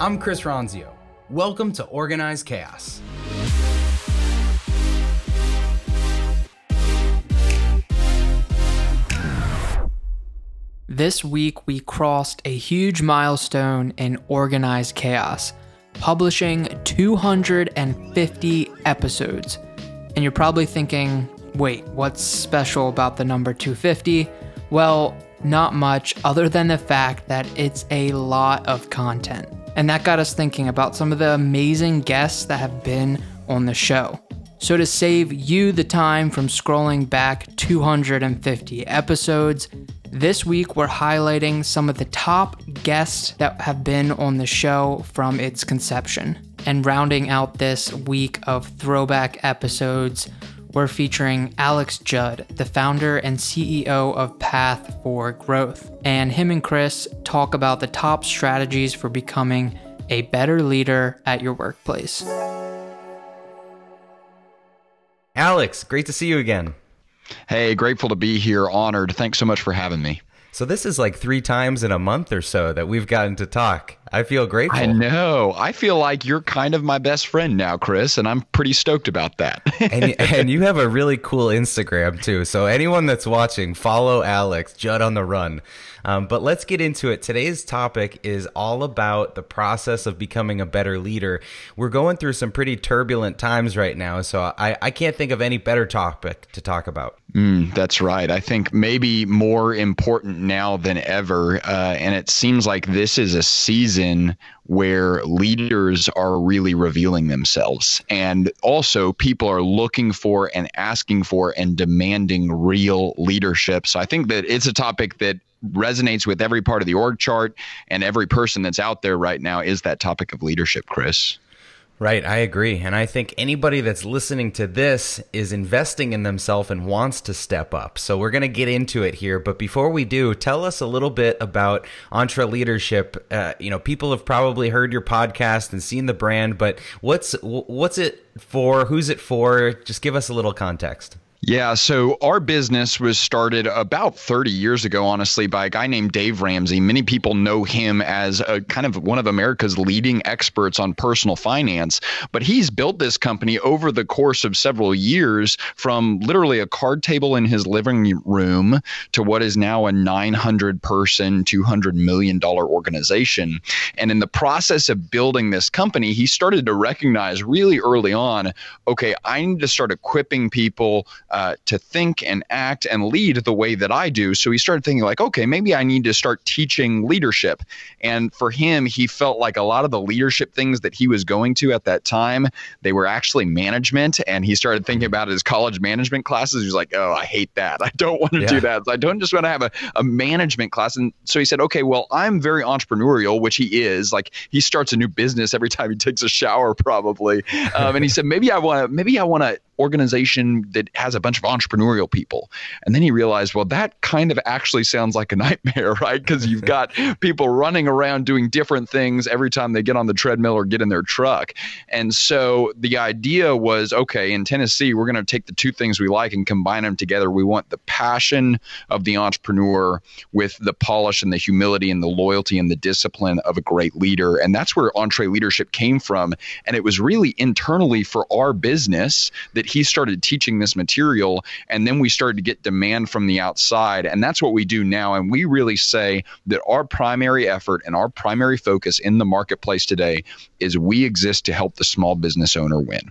I'm Chris Ronzio. Welcome to Organized Chaos. This week, we crossed a huge milestone in organized chaos, publishing 250 episodes. And you're probably thinking, wait, what's special about the number 250? Well, not much other than the fact that it's a lot of content. And that got us thinking about some of the amazing guests that have been on the show. So, to save you the time from scrolling back 250 episodes, this week we're highlighting some of the top guests that have been on the show from its conception. And rounding out this week of throwback episodes, we're featuring Alex Judd, the founder and CEO of Path for Growth. And him and Chris talk about the top strategies for becoming a better leader at your workplace. Alex, great to see you again. Hey, grateful to be here. Honored. Thanks so much for having me. So this is like three times in a month or so that we've gotten to talk. I feel grateful. I know. I feel like you're kind of my best friend now, Chris, and I'm pretty stoked about that. and, and you have a really cool Instagram too. So anyone that's watching, follow Alex Judd on the Run. Um, but let's get into it. Today's topic is all about the process of becoming a better leader. We're going through some pretty turbulent times right now, so I, I can't think of any better topic to talk about. Mm, that's right. I think maybe more important now than ever. Uh, and it seems like this is a season where leaders are really revealing themselves. And also, people are looking for and asking for and demanding real leadership. So I think that it's a topic that resonates with every part of the org chart and every person that's out there right now is that topic of leadership, Chris. Right, I agree. And I think anybody that's listening to this is investing in themselves and wants to step up. So we're going to get into it here. But before we do, tell us a little bit about EntreLeadership. Uh, you know, people have probably heard your podcast and seen the brand, but what's what's it for? Who's it for? Just give us a little context. Yeah, so our business was started about 30 years ago, honestly, by a guy named Dave Ramsey. Many people know him as a kind of one of America's leading experts on personal finance, but he's built this company over the course of several years from literally a card table in his living room to what is now a 900 person, $200 million organization. And in the process of building this company, he started to recognize really early on okay, I need to start equipping people uh, to think and act and lead the way that I do. So he started thinking like, okay, maybe I need to start teaching leadership. And for him, he felt like a lot of the leadership things that he was going to at that time, they were actually management. And he started thinking mm-hmm. about his college management classes. He was like, oh, I hate that. I don't want to yeah. do that. I don't just want to have a, a management class. And so he said, okay, well, I'm very entrepreneurial, which he is. Like he starts a new business every time he takes a shower, probably. Um, and he said, maybe I want to, maybe I want to organization that has a bunch of entrepreneurial people. And then he realized, well, that kind of actually sounds like a nightmare, right? Because you've got people running around doing different things every time they get on the treadmill or get in their truck. And so the idea was okay, in Tennessee, we're going to take the two things we like and combine them together. We want the passion of the entrepreneur with the polish and the humility and the loyalty and the discipline of a great leader. And that's where EntreLeadership came from. And it was really internally for our business that he started teaching this material and then we started to get demand from the outside and that's what we do now and we really say that our primary effort and our primary focus in the marketplace today is we exist to help the small business owner win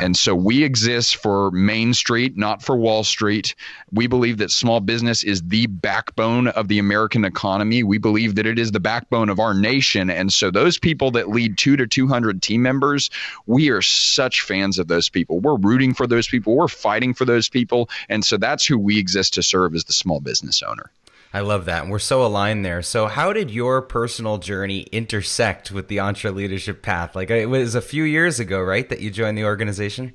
And so we exist for Main Street, not for Wall Street. We believe that small business is the backbone of the American economy. We believe that it is the backbone of our nation. And so those people that lead two to 200 team members, we are such fans of those people. We're rooting for those people. We're fighting for those people. And so that's who we exist to serve as the small business owner. I love that. And we're so aligned there. So, how did your personal journey intersect with the EntreLeadership path? Like, it was a few years ago, right, that you joined the organization?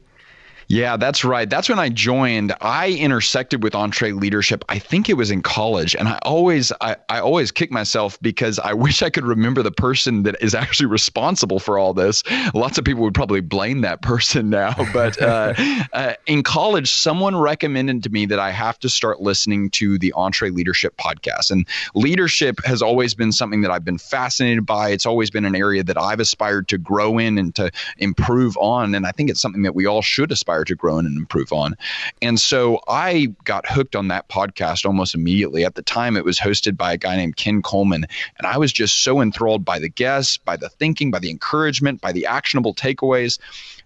Yeah, that's right. That's when I joined. I intersected with EntreLeadership. I think it was in college, and I always, I, I always kick myself because I wish I could remember the person that is actually responsible for all this. Lots of people would probably blame that person now, but uh, uh, in college, someone recommended to me that I have to start listening to the EntreLeadership podcast. And leadership has always been something that I've been fascinated by. It's always been an area that I've aspired to grow in and to improve on, and I think it's something that we all should aspire aspire to grow and improve on. And so I got hooked on that podcast almost immediately. At the time, it was hosted by a guy named Ken Coleman. And I was just so enthralled by the guests, by the thinking, by the encouragement, by the actionable takeaways.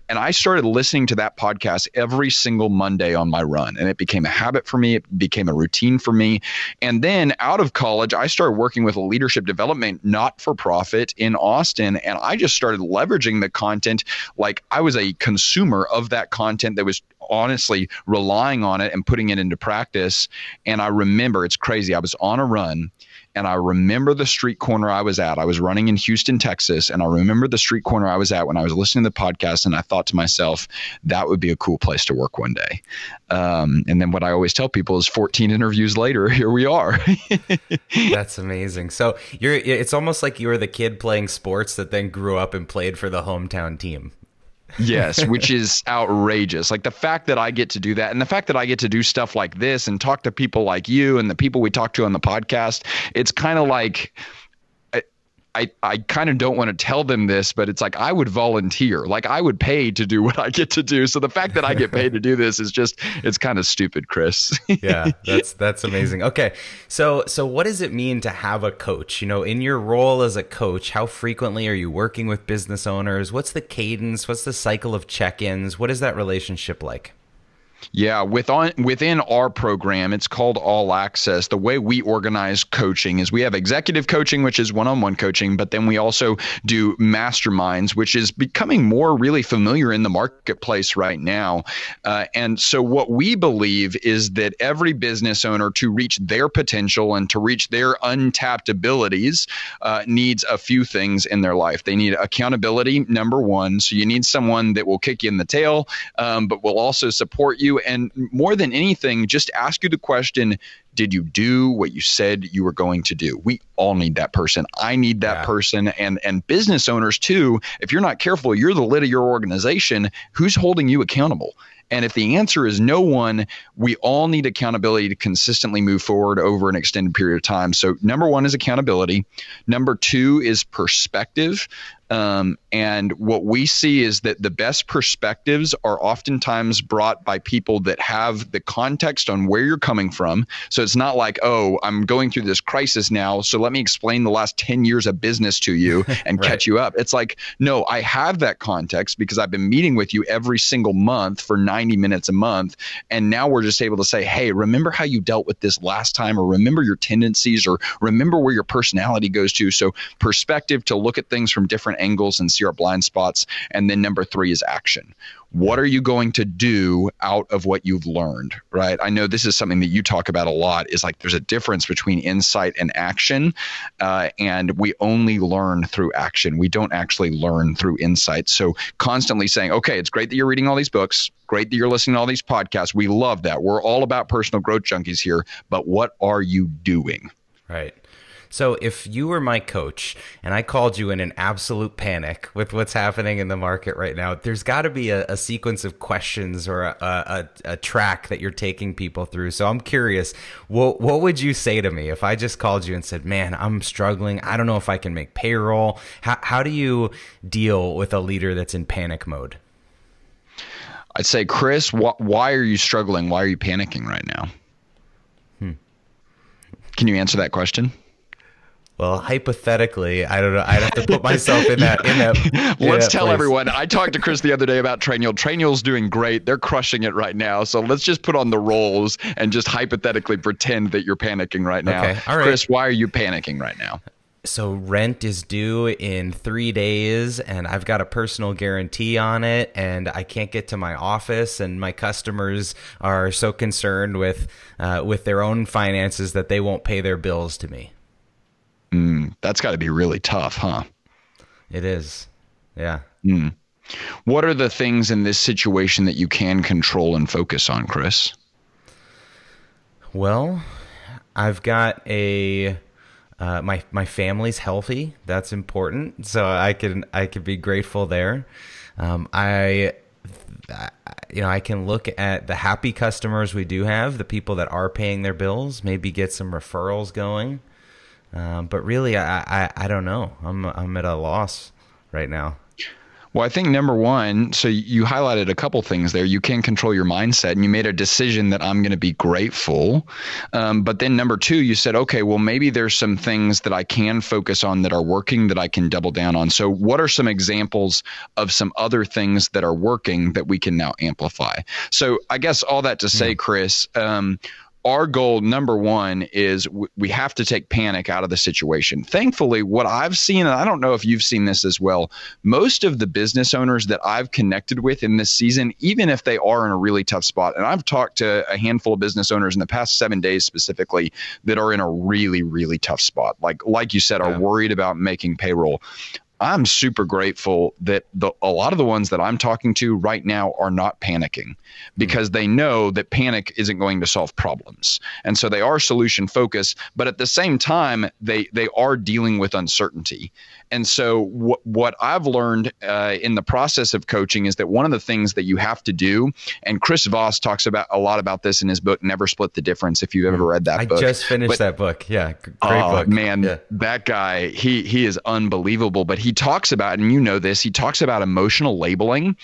And I started listening to that podcast every single Monday on my run. And it became a habit for me. It became a routine for me. And then out of college, I started working with a leadership development not for profit in Austin. And I just started leveraging the content like I was a consumer of that content that was honestly relying on it and putting it into practice. And I remember it's crazy. I was on a run and I remember the street corner I was at. I was running in Houston, Texas, and I remember the street corner I was at when I was listening to the podcast, and I thought to myself, that would be a cool place to work one day. Um, and then what I always tell people is 14 interviews later, here we are. That's amazing. So you're it's almost like you were the kid playing sports that then grew up and played for the hometown team yes, which is outrageous. Like the fact that I get to do that and the fact that I get to do stuff like this and talk to people like you and the people we talk to on the podcast, it's kind of like I, I kind of don't want to tell them this, but it's like I would volunteer. Like I would pay to do what I get to do. So the fact that I get paid to do this is just it's kind of stupid, Chris. yeah, that's that's amazing. Okay. So so what does it mean to have a coach? You know, in your role as a coach, how frequently are you working with business owners? What's the cadence? What's the cycle of check-ins? What is that relationship like? Yeah, with on, within our program, it's called All Access. The way we organize coaching is we have executive coaching, which is one on one coaching, but then we also do masterminds, which is becoming more really familiar in the marketplace right now. Uh, and so, what we believe is that every business owner to reach their potential and to reach their untapped abilities uh, needs a few things in their life. They need accountability, number one. So, you need someone that will kick you in the tail, um, but will also support you and more than anything, just ask you the question did you do what you said you were going to do we all need that person i need that yeah. person and and business owners too if you're not careful you're the lid of your organization who's holding you accountable and if the answer is no one, we all need accountability to consistently move forward over an extended period of time. So, number one is accountability. Number two is perspective. Um, and what we see is that the best perspectives are oftentimes brought by people that have the context on where you're coming from. So it's not like, oh, I'm going through this crisis now. So let me explain the last 10 years of business to you and right. catch you up. It's like, no, I have that context because I've been meeting with you every single month for 90 minutes a month. And now we're just able to say, hey, remember how you dealt with this last time, or remember your tendencies, or remember where your personality goes to. So perspective to look at things from different different angles and see our blind spots. And then number three is action. What are you going to do out of what you've learned, right? I know this is something that you talk about a lot is like there's a difference between insight and action. Uh, and we only learn through action. We don't actually learn through insight. So constantly saying, okay, it's great that you're reading all these books. Great that you're listening to all these podcasts. We love that. We're all about personal growth junkies here. But what are you doing? Right. So if you were my coach and I called you in an absolute panic with what's happening in the market right now, there's got to be a, a, sequence of questions or a, a, a, track that you're taking people through. So I'm curious, what what would you say to me if I just called you and said, "Man, I'm struggling. I don't know if I can make payroll." How how do you deal with a leader that's in panic mode? I'd say, Chris, wh- why are you struggling? Why are you panicking right now? Hmm. Can you answer that question? Well, hypothetically, I don't know. I'd have to put myself in that. In that let's that tell place. everyone. I talked to Chris the other day about Trainual. Trainual's doing great. They're crushing it right now. So let's just put on the roles and just hypothetically pretend that you're panicking right now. Okay. All right. Chris, why are you panicking right now? So rent is due in three days, and I've got a personal guarantee on it, and I can't get to my office, and my customers are so concerned with uh, with their own finances that they won't pay their bills to me. Mm, that's got to be really tough, huh? It is. Yeah. Mm. What are the things in this situation that you can control and focus on, Chris? Well, I've got a uh, my my family's healthy. That's important. So I can I can be grateful there. Um, I you know I can look at the happy customers we do have, the people that are paying their bills. Maybe get some referrals going. Um, but really, I, I I don't know. I'm I'm at a loss right now. Well, I think number one, so you highlighted a couple things there. You can control your mindset, and you made a decision that I'm going to be grateful. Um, but then number two, you said, okay, well, maybe there's some things that I can focus on that are working that I can double down on. So, what are some examples of some other things that are working that we can now amplify? So, I guess all that to say, Chris, um, our goal number one is w- we have to take panic out of the situation. Thankfully, what I've seen, and I don't know if you've seen this as well, most of the business owners that I've connected with in this season, even if they are in a really tough spot, and I've talked to a handful of business owners in the past seven days specifically that are in a really, really tough spot. Like like you said, yeah. are worried about making payroll. I'm super grateful that the, a lot of the ones that I'm talking to right now are not panicking because they know that panic isn't going to solve problems. And so they are solution focused, but at the same time, they, they are dealing with uncertainty. And so, w- what I've learned uh, in the process of coaching is that one of the things that you have to do, and Chris Voss talks about a lot about this in his book, Never Split the Difference. If you've ever mm. read that I book, I just finished but, that book. Yeah, great oh, book. Man, yeah. that guy, he he is unbelievable. But he talks about, and you know this, he talks about emotional labeling,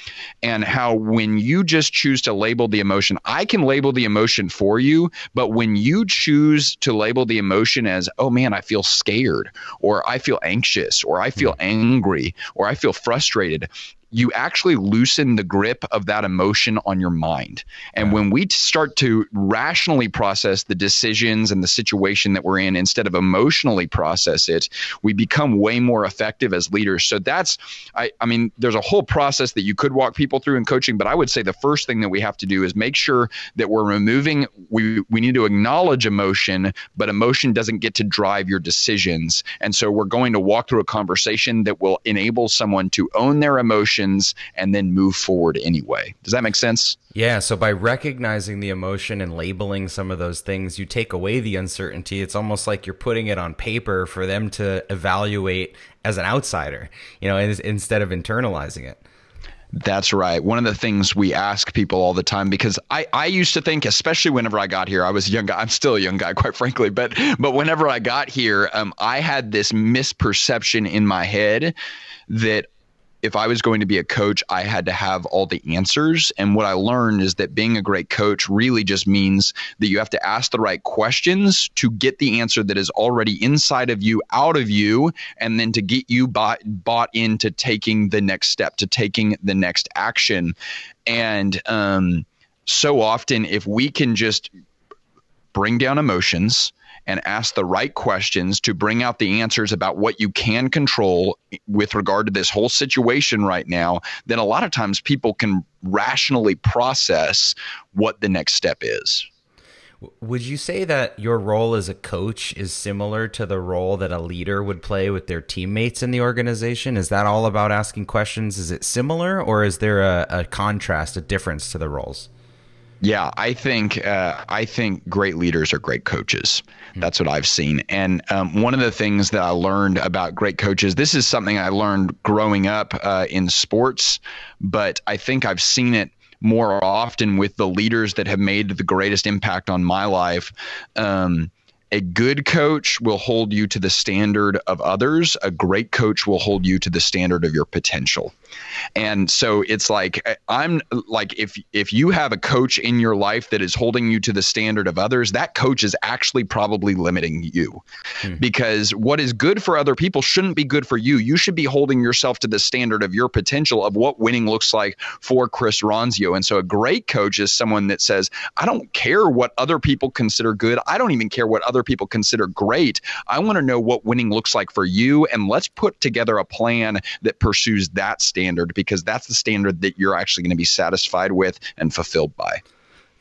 and how when you just choose to label the emotion, I can label the emotion for you, but when you choose to label the emotion as, oh man, I feel scared, or I feel anxious, or I feel hmm. angry or I feel frustrated you actually loosen the grip of that emotion on your mind. And yeah. when we start to rationally process the decisions and the situation that we're in instead of emotionally process it, we become way more effective as leaders. So that's I I mean there's a whole process that you could walk people through in coaching, but I would say the first thing that we have to do is make sure that we're removing we we need to acknowledge emotion, but emotion doesn't get to drive your decisions. And so we're going to walk through a conversation that will enable someone to own their emotion emotions and then move forward anyway. Does that make sense? Yeah. So by recognizing the emotion and labeling some of those things, you take away the uncertainty. It's almost like you're putting it on paper for them to evaluate as an outsider, you know, instead of internalizing it. That's right. One of the things we ask people all the time because I, I used to think, especially whenever I got here, I was a young guy. I'm still a young guy, quite frankly. But but whenever I got here, um, I had this misperception in my head that if I was going to be a coach, I had to have all the answers. And what I learned is that being a great coach really just means that you have to ask the right questions to get the answer that is already inside of you, out of you, and then to get you bought, bought into taking the next step, to taking the next action. And um, so often, if we can just bring down emotions, and ask the right questions to bring out the answers about what you can control with regard to this whole situation right now, then a lot of times people can rationally process what the next step is. Would you say that your role as a coach is similar to the role that a leader would play with their teammates in the organization? Is that all about asking questions? Is it similar, or is there a, a contrast, a difference to the roles? Yeah, I think uh, I think great leaders are great coaches. That's what I've seen. And um, one of the things that I learned about great coaches, this is something I learned growing up uh, in sports, but I think I've seen it more often with the leaders that have made the greatest impact on my life. Um, a good coach will hold you to the standard of others. A great coach will hold you to the standard of your potential. And so it's like I'm like if if you have a coach in your life that is holding you to the standard of others, that coach is actually probably limiting you. Hmm. Because what is good for other people shouldn't be good for you. You should be holding yourself to the standard of your potential of what winning looks like for Chris Ronzio. And so a great coach is someone that says, I don't care what other people consider good. I don't even care what other people consider great. I want to know what winning looks like for you and let's put together a plan that pursues that standard standard because that's the standard that you're actually going to be satisfied with and fulfilled by.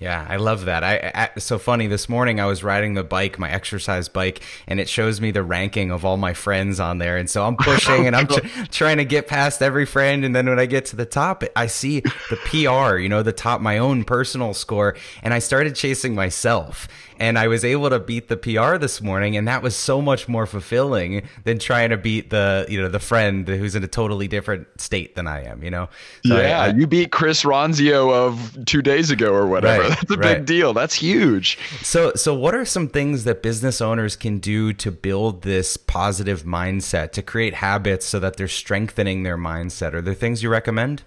Yeah, I love that. I, I so funny. This morning I was riding the bike, my exercise bike, and it shows me the ranking of all my friends on there. And so I'm oh, pushing and I'm tr- trying to get past every friend. And then when I get to the top, I see the PR, you know, the top, my own personal score, and I started chasing myself and I was able to beat the PR this morning, and that was so much more fulfilling than trying to beat the you know the friend who's in a totally different state than I am. You know, so yeah, I, I, you beat Chris Ronzio of two days ago or whatever. Right, That's a right. big deal. That's huge. So, so what are some things that business owners can do to build this positive mindset to create habits so that they're strengthening their mindset? Are there things you recommend?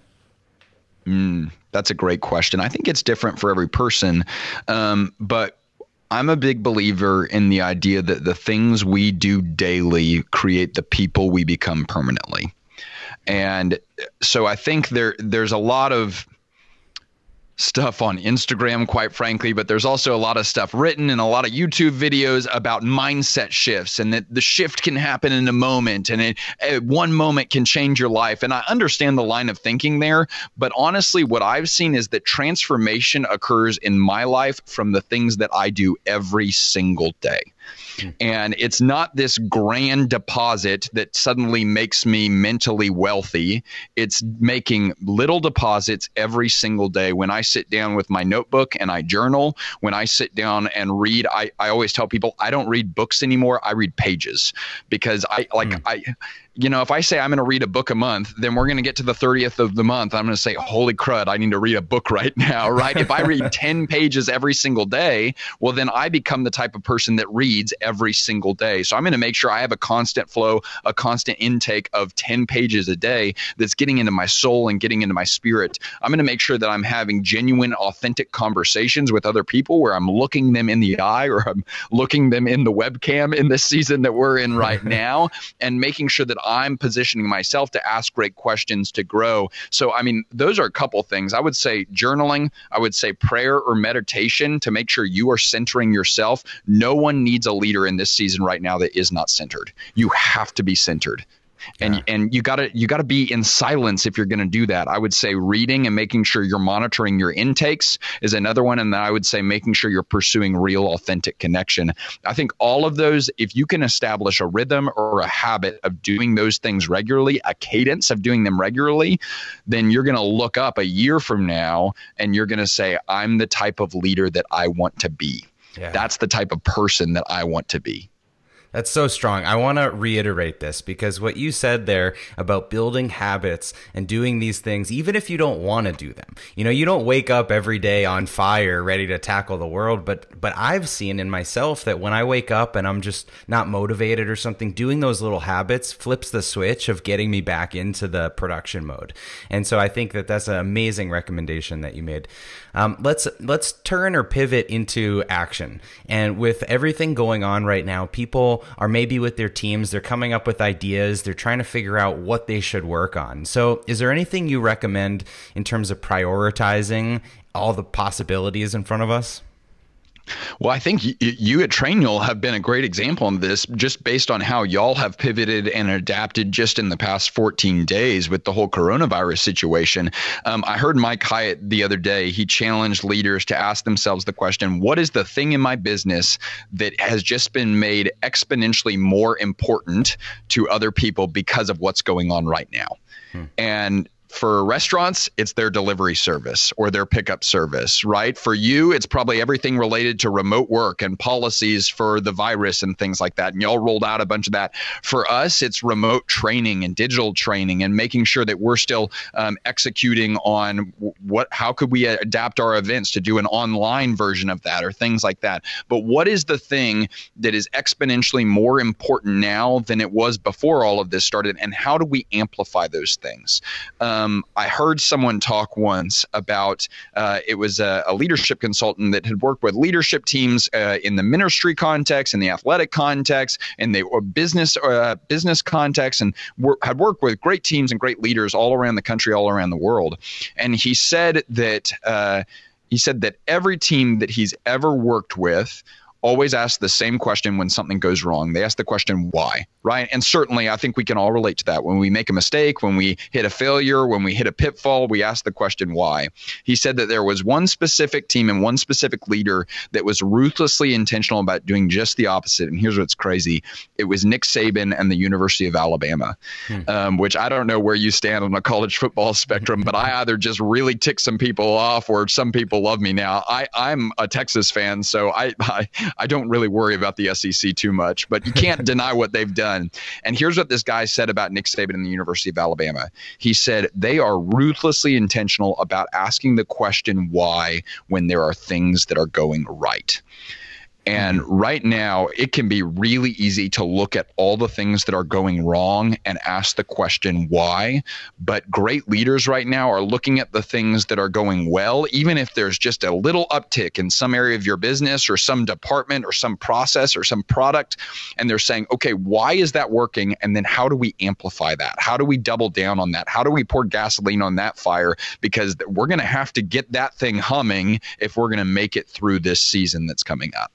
Mm, that's a great question. I think it's different for every person, um, but I'm a big believer in the idea that the things we do daily create the people we become permanently. And so I think there there's a lot of stuff on Instagram, quite frankly, but there's also a lot of stuff written and a lot of YouTube videos about mindset shifts and that the shift can happen in a moment and it, one moment can change your life. And I understand the line of thinking there, but honestly, what I've seen is that transformation occurs in my life from the things that I do every single day. And it's not this grand deposit that suddenly makes me mentally wealthy. It's making little deposits every single day. When I sit down with my notebook and I journal, when I sit down and read, I, I always tell people I don't read books anymore. I read pages because I like, mm. I, you know, if I say I'm going to read a book a month, then we're going to get to the 30th of the month. I'm going to say, holy crud, I need to read a book right now, right? if I read 10 pages every single day, well, then I become the type of person that reads every single day. So I'm going to make sure I have a constant flow, a constant intake of 10 pages a day that's getting into my soul and getting into my spirit. I'm going to make sure that I'm having genuine, authentic conversations with other people where I'm looking them in the eye or I'm looking them in the webcam in this season that we're in right now and making sure that I'm positioning myself to ask great questions to grow. So, I mean, those are a couple things. I would say journaling, I would say prayer or meditation to make sure you are centering yourself. No one needs a leader in this season right now that is not centered. You have to be centered and yeah. and you got to you got to be in silence if you're going to do that. I would say reading and making sure you're monitoring your intakes is another one, and then I would say making sure you're pursuing real, authentic connection. I think all of those, if you can establish a rhythm or a habit of doing those things regularly, a cadence of doing them regularly, then you're going to look up a year from now and you're going to say, "I'm the type of leader that I want to be." Yeah. That's the type of person that I want to be. That's so strong. I want to reiterate this because what you said there about building habits and doing these things, even if you don't want to do them, you know, you don't wake up every day on fire ready to tackle the world. But, but I've seen in myself that when I wake up and I'm just not motivated or something, doing those little habits flips the switch of getting me back into the production mode. And so I think that that's an amazing recommendation that you made. Um, let's let's turn or pivot into action. And with everything going on right now, people are maybe with their teams. They're coming up with ideas. They're trying to figure out what they should work on. So, is there anything you recommend in terms of prioritizing all the possibilities in front of us? Well, I think y- you at Trainual have been a great example on this, just based on how y'all have pivoted and adapted just in the past 14 days with the whole coronavirus situation. Um, I heard Mike Hyatt the other day. He challenged leaders to ask themselves the question What is the thing in my business that has just been made exponentially more important to other people because of what's going on right now? Hmm. And for restaurants, it's their delivery service or their pickup service, right? For you, it's probably everything related to remote work and policies for the virus and things like that. And y'all rolled out a bunch of that. For us, it's remote training and digital training and making sure that we're still um, executing on what, how could we adapt our events to do an online version of that or things like that. But what is the thing that is exponentially more important now than it was before all of this started? And how do we amplify those things? Um, um, I heard someone talk once about uh, it was a, a, leadership consultant that had worked with leadership teams uh, in the ministry context, in the athletic context, and they were business uh, business context, and had worked with great teams and great leaders all around the country, all around the world. And he said that uh, he said that every team that he's ever worked with always ask the same question when something goes wrong. They ask the question, why? Right. And certainly, I think we can all relate to that. When we make a mistake, when we hit a failure, when we hit a pitfall, we ask the question, why? He said that there was one specific team and one specific leader that was ruthlessly intentional about doing just the opposite. And here's what's crazy it was Nick Saban and the University of Alabama, hmm. um, which I don't know where you stand on the college football spectrum, but I either just really tick some people off or some people love me now. I, I'm a Texas fan, so I, I, I don't really worry about the SEC too much, but you can't deny what they've done. And here's what this guy said about Nick Saban and the University of Alabama. He said they are ruthlessly intentional about asking the question why when there are things that are going right. And mm-hmm. right now, it can be really easy to look at all the things that are going wrong and ask the question why. But great leaders right now are looking at the things that are going well, even if there's just a little uptick in some area of your business or some department or some process or some product. And they're saying, okay, why is that working? And then how do we amplify that? How do we double down on that? How do we pour gasoline on that fire? Because we're going to have to get that thing humming if we're going to make it through this season that's coming up.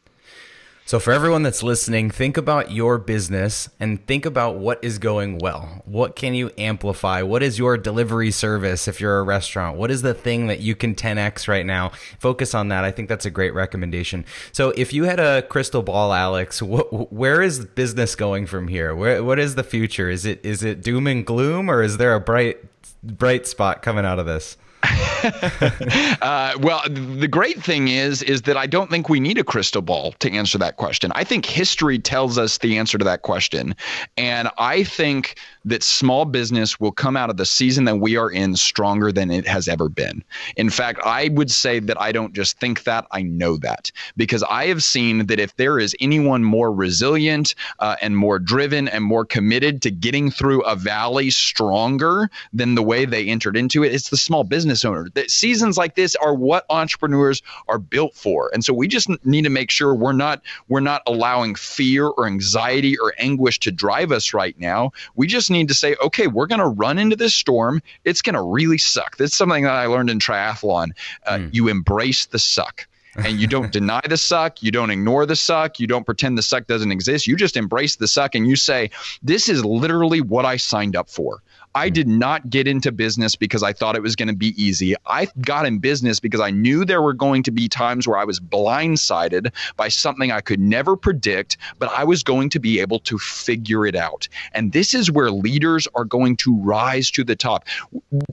So, for everyone that's listening, think about your business and think about what is going well. What can you amplify? What is your delivery service if you're a restaurant? What is the thing that you can 10x right now? Focus on that. I think that's a great recommendation. So, if you had a crystal ball, Alex, where is business going from here? Where, what is the future? Is it is it doom and gloom, or is there a bright bright spot coming out of this? uh, well, the great thing is, is that I don't think we need a crystal ball to answer that question. I think history tells us the answer to that question, and I think that small business will come out of the season that we are in stronger than it has ever been. In fact, I would say that I don't just think that; I know that because I have seen that if there is anyone more resilient uh, and more driven and more committed to getting through a valley stronger than the way they entered into it, it's the small business owner. That seasons like this are what entrepreneurs are built for. And so we just need to make sure we're not we're not allowing fear or anxiety or anguish to drive us right now. We just need to say, okay, we're going to run into this storm. It's going to really suck. That's something that I learned in triathlon. Uh, mm. You embrace the suck and you don't deny the suck, you don't ignore the suck, you don't pretend the suck doesn't exist. You just embrace the suck and you say, This is literally what I signed up for. I hmm. did not get into business because I thought it was going to be easy. I got in business because I knew there were going to be times where I was blindsided by something I could never predict, but I was going to be able to figure it out. And this is where leaders are going to rise to the top.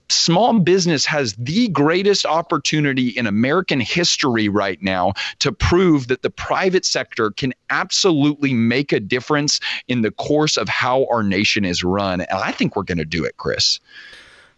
Small business has the greatest opportunity in American history right now to prove that the private sector can absolutely make a difference in the course of how our nation is run. And I think we're going to do it, Chris.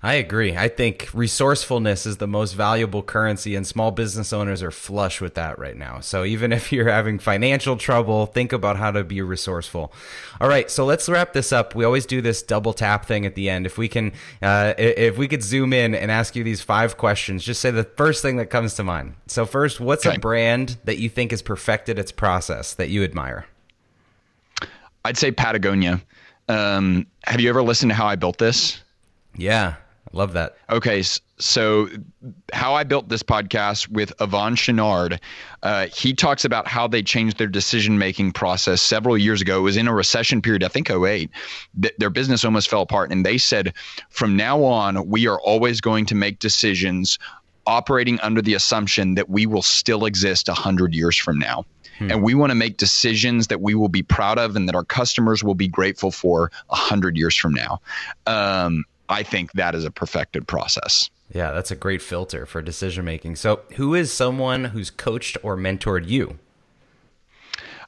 I agree. I think resourcefulness is the most valuable currency, and small business owners are flush with that right now. So even if you're having financial trouble, think about how to be resourceful. All right, so let's wrap this up. We always do this double tap thing at the end. If we can, uh, if we could zoom in and ask you these five questions, just say the first thing that comes to mind. So first, what's okay. a brand that you think has perfected its process that you admire? I'd say Patagonia. Um, have you ever listened to how I built this? Yeah, I love that. Okay, so how I built this podcast with Yvon Chouinard, uh, he talks about how they changed their decision making process several years ago. It was in a recession period, I think 08. Th- their business almost fell apart, and they said, from now on, we are always going to make decisions operating under the assumption that we will still exist 100 years from now. Hmm. And we want to make decisions that we will be proud of and that our customers will be grateful for 100 years from now. Um, I think that is a perfected process. Yeah, that's a great filter for decision making. So, who is someone who's coached or mentored you?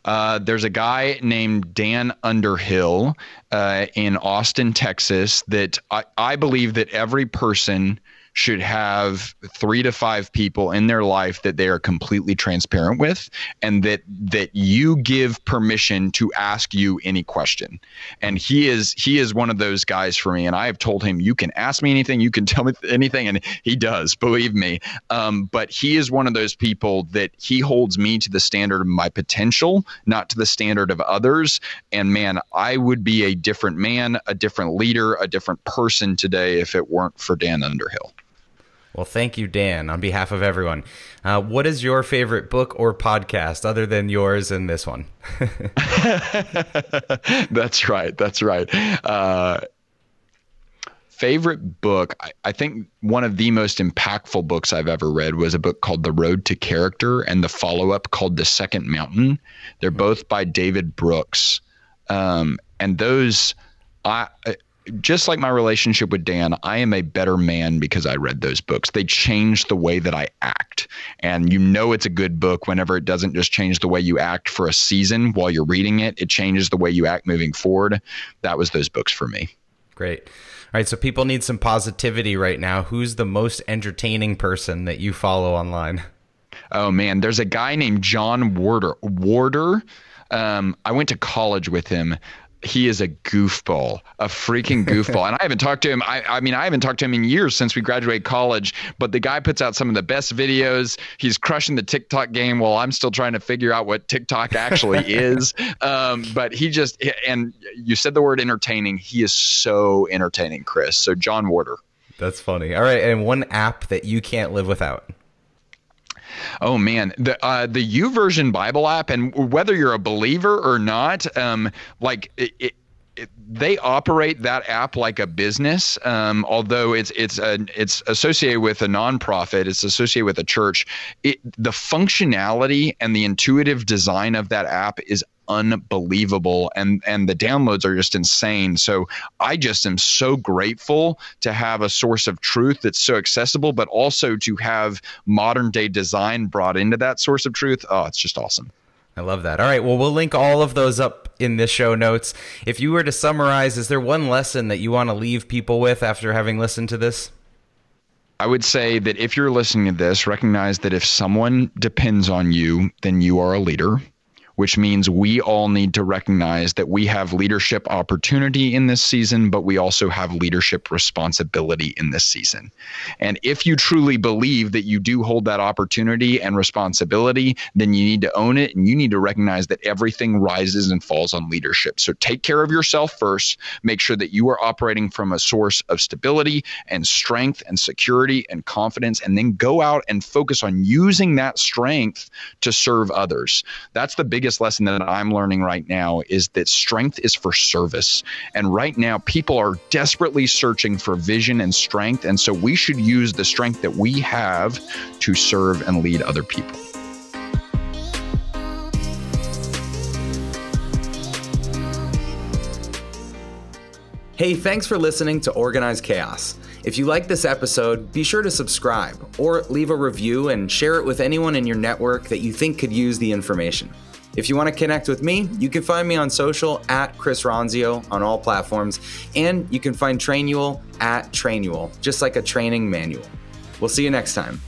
Uh, there's a guy named Dan Underhill uh, in Austin, Texas, that I, I believe that every person should have three to five people in their life that they are completely transparent with and that that you give permission to ask you any question. And he is he is one of those guys for me and i have told him you can ask me anything. You can tell me anything. And he does believe me. Um, but he is one of those people that he holds me to the standard of my potential not to the standard of others. And man i would be a different man a different leader a different person today if it weren't for dan underhill Well, thank you, Dan, on behalf of everyone. Uh, what is your favorite book or podcast other than yours and this one? that's right. That's right. Uh, favorite book, I, I, think one of the most impactful books I've ever read was a book called The Road to Character and the follow up called The Second Mountain. They're both by David Brooks. Um, and those, I, just like my relationship with Dan, I am a better man because I read those books. They changed the way that I act. And you know it's a good book whenever it doesn't just change the way you act for a season while you're reading it, it changes the way you act moving forward. That was those books for me. Great. All right, so people need some positivity right now. Who's the most entertaining person that you follow online? Oh man, there's a guy named John Warder. Warder. Um, I went to college with him he is a goofball, a freaking goofball. and I haven't talked to him. I, I mean, I haven't talked to him in years since we graduated college, but the guy puts out some of the best videos. He's crushing the TikTok game while I'm still trying to figure out what TikTok actually is. Um, but he just, and you said the word entertaining. He is so entertaining, Chris. So, John Warder. That's funny. All right. And one app that you can't live without. Oh man, the uh, the YouVersion Bible app, and whether you're a believer or not, um, like it, it, they operate that app like a business. Um, although it's it's a, it's associated with a nonprofit, it's associated with a church. It, the functionality and the intuitive design of that app is unbelievable and and the downloads are just insane so i just am so grateful to have a source of truth that's so accessible but also to have modern day design brought into that source of truth oh it's just awesome I love that. All right. Well, we'll link all of those up in the show notes. If you were to summarize, is there one lesson that you want to leave people with after having listened to this? I would say that if you're listening to this, recognize that if someone depends on you, then you are a leader which means we all need to recognize that we have leadership opportunity in this season, but we also have leadership responsibility in this season. And if you truly believe that you do hold that opportunity and responsibility, then you need to own it and you need to recognize that everything rises and falls on leadership. So take care of yourself first, make sure that you are operating from a source of stability and strength and security and confidence, and then go out and focus on using that strength to serve others. That's the biggest biggest lesson that I'm learning right now is that strength is for service. And right now, people are desperately searching for vision and strength. And so we should use the strength that we have to serve and lead other people. Hey, thanks for listening to Organized Chaos. If you like this episode, be sure to subscribe or leave a review and share it with anyone in your network that you think could use the information. If you want to connect with me, you can find me on social at Chris Ronzio on all platforms, and you can find Trainual at Trainual, just like a training manual. We'll see you next time.